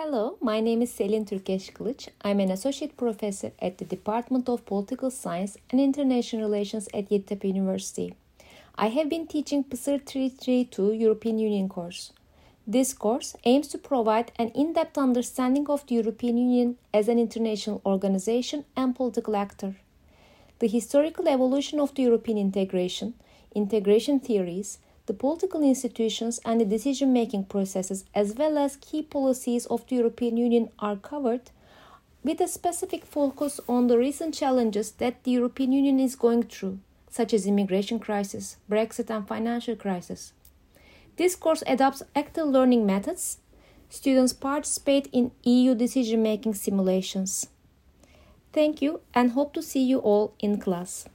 Hello, my name is Selin Türkeş Kılıç. I'm an associate professor at the Department of Political Science and International Relations at Yeditepe University. I have been teaching PSIR 332 European Union course. This course aims to provide an in-depth understanding of the European Union as an international organization and political actor. The historical evolution of the European integration, integration theories, the political institutions and the decision making processes, as well as key policies of the European Union, are covered, with a specific focus on the recent challenges that the European Union is going through, such as immigration crisis, Brexit, and financial crisis. This course adopts active learning methods. Students participate in EU decision making simulations. Thank you and hope to see you all in class.